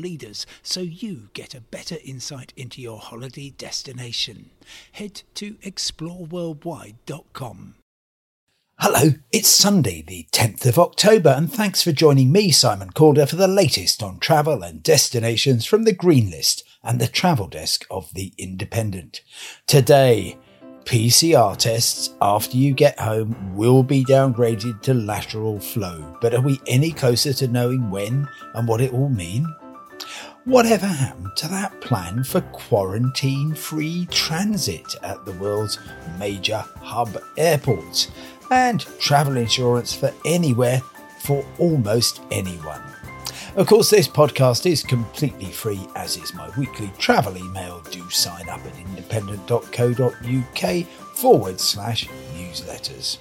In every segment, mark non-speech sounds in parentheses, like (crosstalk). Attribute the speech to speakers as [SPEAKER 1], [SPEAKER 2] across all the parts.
[SPEAKER 1] leaders so you get a better insight into your holiday destination. Head to exploreworldwide.com. Hello, it's Sunday, the 10th of October, and thanks for joining me, Simon Calder, for the latest on travel and destinations from the Green List and the travel desk of The Independent. Today, PCR tests after you get home will be downgraded to lateral flow, but are we any closer to knowing when and what it will mean? Whatever happened to that plan for quarantine free transit at the world's major hub airports and travel insurance for anywhere for almost anyone? Of course, this podcast is completely free, as is my weekly travel email. Do sign up at independent.co.uk forward slash newsletters.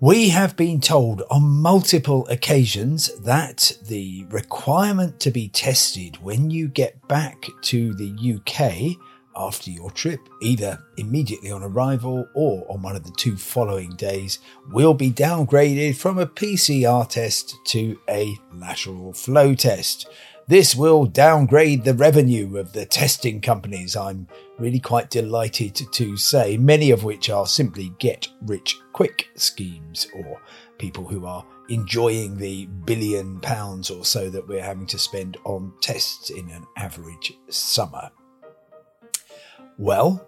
[SPEAKER 1] We have been told on multiple occasions that the requirement to be tested when you get back to the UK after your trip, either immediately on arrival or on one of the two following days, will be downgraded from a PCR test to a lateral flow test. This will downgrade the revenue of the testing companies, I'm really quite delighted to say, many of which are simply get rich quick schemes or people who are enjoying the billion pounds or so that we're having to spend on tests in an average summer. Well,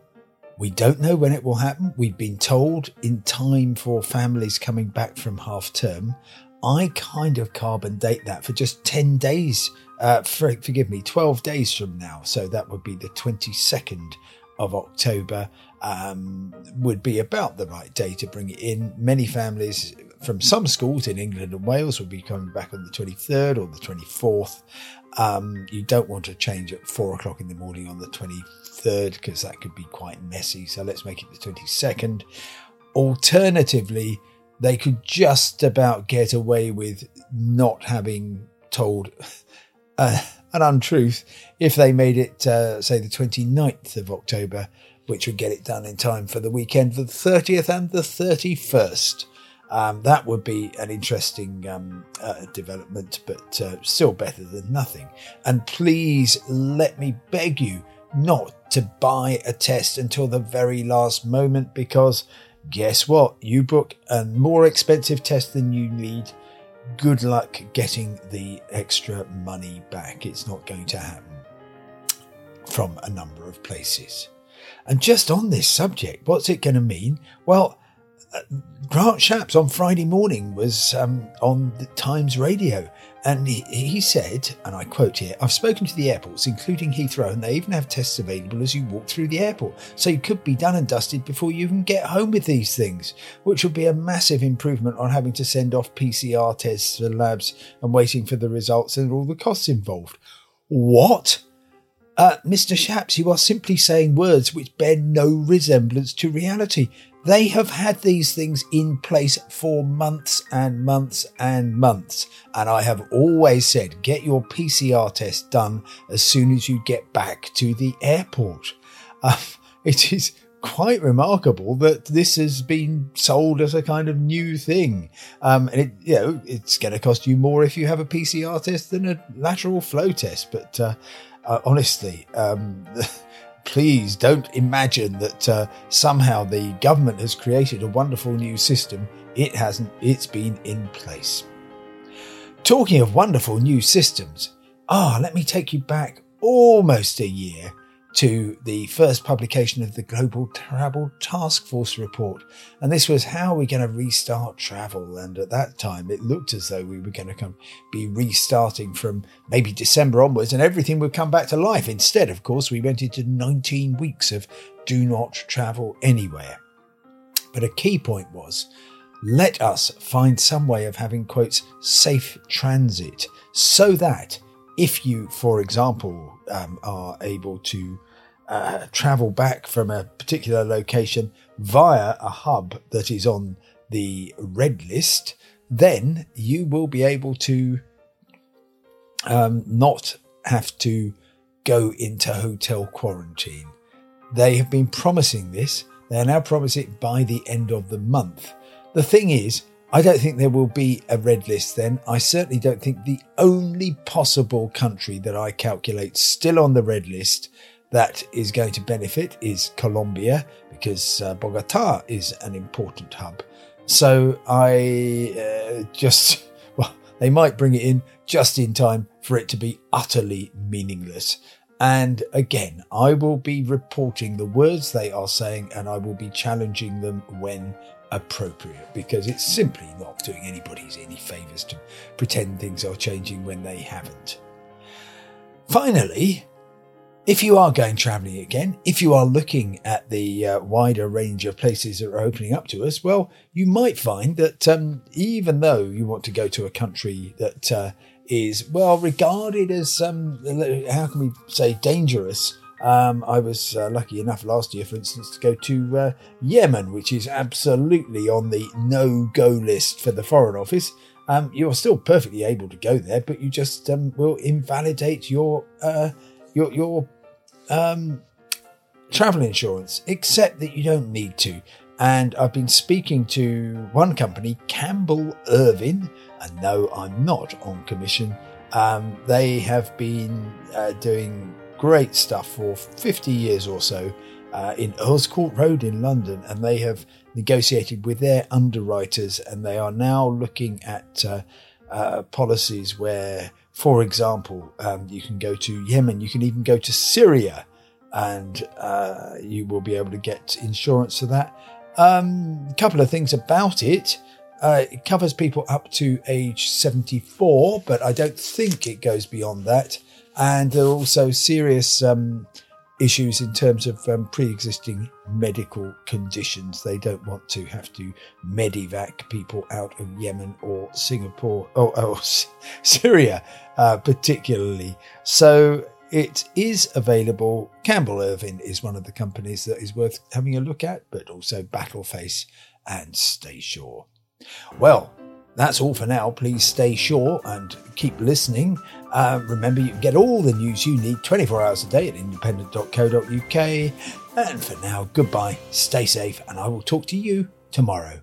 [SPEAKER 1] we don't know when it will happen. We've been told in time for families coming back from half term. I kind of carbon date that for just 10 days uh, for, forgive me, 12 days from now. So that would be the 22nd of October, um, would be about the right day to bring it in. Many families from some schools in England and Wales will be coming back on the 23rd or the 24th. Um, you don't want to change at four o'clock in the morning on the 23rd because that could be quite messy. So let's make it the 22nd. Alternatively, they could just about get away with not having told uh, an untruth if they made it, uh, say, the 29th of October, which would get it done in time for the weekend the 30th and the 31st. Um, that would be an interesting um, uh, development, but uh, still better than nothing. And please let me beg you not to buy a test until the very last moment because guess what? You book a more expensive test than you need good luck getting the extra money back. It's not going to happen from a number of places. And just on this subject, what's it going to mean? Well, Grant Shapps on Friday morning was um, on the Times Radio and he, he, said, and I quote here, I've spoken to the airports, including Heathrow, and they even have tests available as you walk through the airport. So you could be done and dusted before you even get home with these things, which would be a massive improvement on having to send off PCR tests to labs and waiting for the results and all the costs involved. What? Uh, Mr. Shapps, you are simply saying words which bear no resemblance to reality. They have had these things in place for months and months and months. And I have always said, get your PCR test done as soon as you get back to the airport. (laughs) Um, it is quite remarkable that this has been sold as a kind of new thing. Um, and it, you know, it's going to cost you more if you have a PCR test than a lateral flow test. But uh, uh, honestly, um, (laughs) please don't imagine that uh, somehow the government has created a wonderful new system. It hasn't, it's been in place. Talking of wonderful new systems, ah, let me take you back almost a year to the first publication of the Global Travel Task Force report. And this was how we're going to restart travel. And at that time, it looked as though we were going to come, be restarting from maybe December onwards and everything would come back to life. Instead, of course, we went into 19 weeks of do not travel anywhere. But a key point was let us find some way of having, quotes, safe transit so that if you, for example, um, are able to uh, travel back from a particular location via a hub that is on the red list, then you will be able to um, not have to go into hotel quarantine. They have been promising this. They are now promising it by the end of the month. The thing is, I don't think there will be a red list then. I certainly don't think the only possible country that I calculate still on the red list that is going to benefit is Colombia because uh, Bogota is an important hub. So I uh, just, (laughs) well, they might bring it in just in time for it to be utterly meaningless. And again, I will be reporting the words they are saying and I will be challenging them when appropriate because it's simply not doing anybody's any favours to pretend things are changing when they haven't. Finally, if you are going travelling again, if you are looking at the uh, wider range of places that are opening up to us, well, you might find that um, even though you want to go to a country that uh, is well regarded as um, how can we say dangerous um, I was uh, lucky enough last year, for instance, to go to uh, Yemen, which is absolutely on the no go list for the Foreign Office. Um, you're still perfectly able to go there, but you just um, will invalidate your uh, your your um, travel insurance, except that you don't need to. And I've been speaking to one company, Campbell Irvine, and no, I'm not on commission. Um, they have been uh, doing great stuff for 50 years or so uh, in Earl's Court Road in London, and they have negotiated with their underwriters, and they are now looking at uh, uh, policies where, for example, um, you can go to Yemen, you can even go to Syria, and uh, you will be able to get insurance for that. A um, couple of things about it. Uh, it covers people up to age 74, but I don't think it goes beyond that and there are also serious um, issues in terms of um, pre-existing medical conditions. They don't want to have to medevac people out of Yemen or Singapore or, or (laughs) Syria, uh, particularly. So it is available. Campbell Irvine is one of the companies that is worth having a look at, but also Battleface and Staysure. Well, that's all for now. Please stay sure and keep listening. Uh, remember, you can get all the news you need 24 hours a day at independent.co.uk. And for now, goodbye, stay safe, and I will talk to you tomorrow.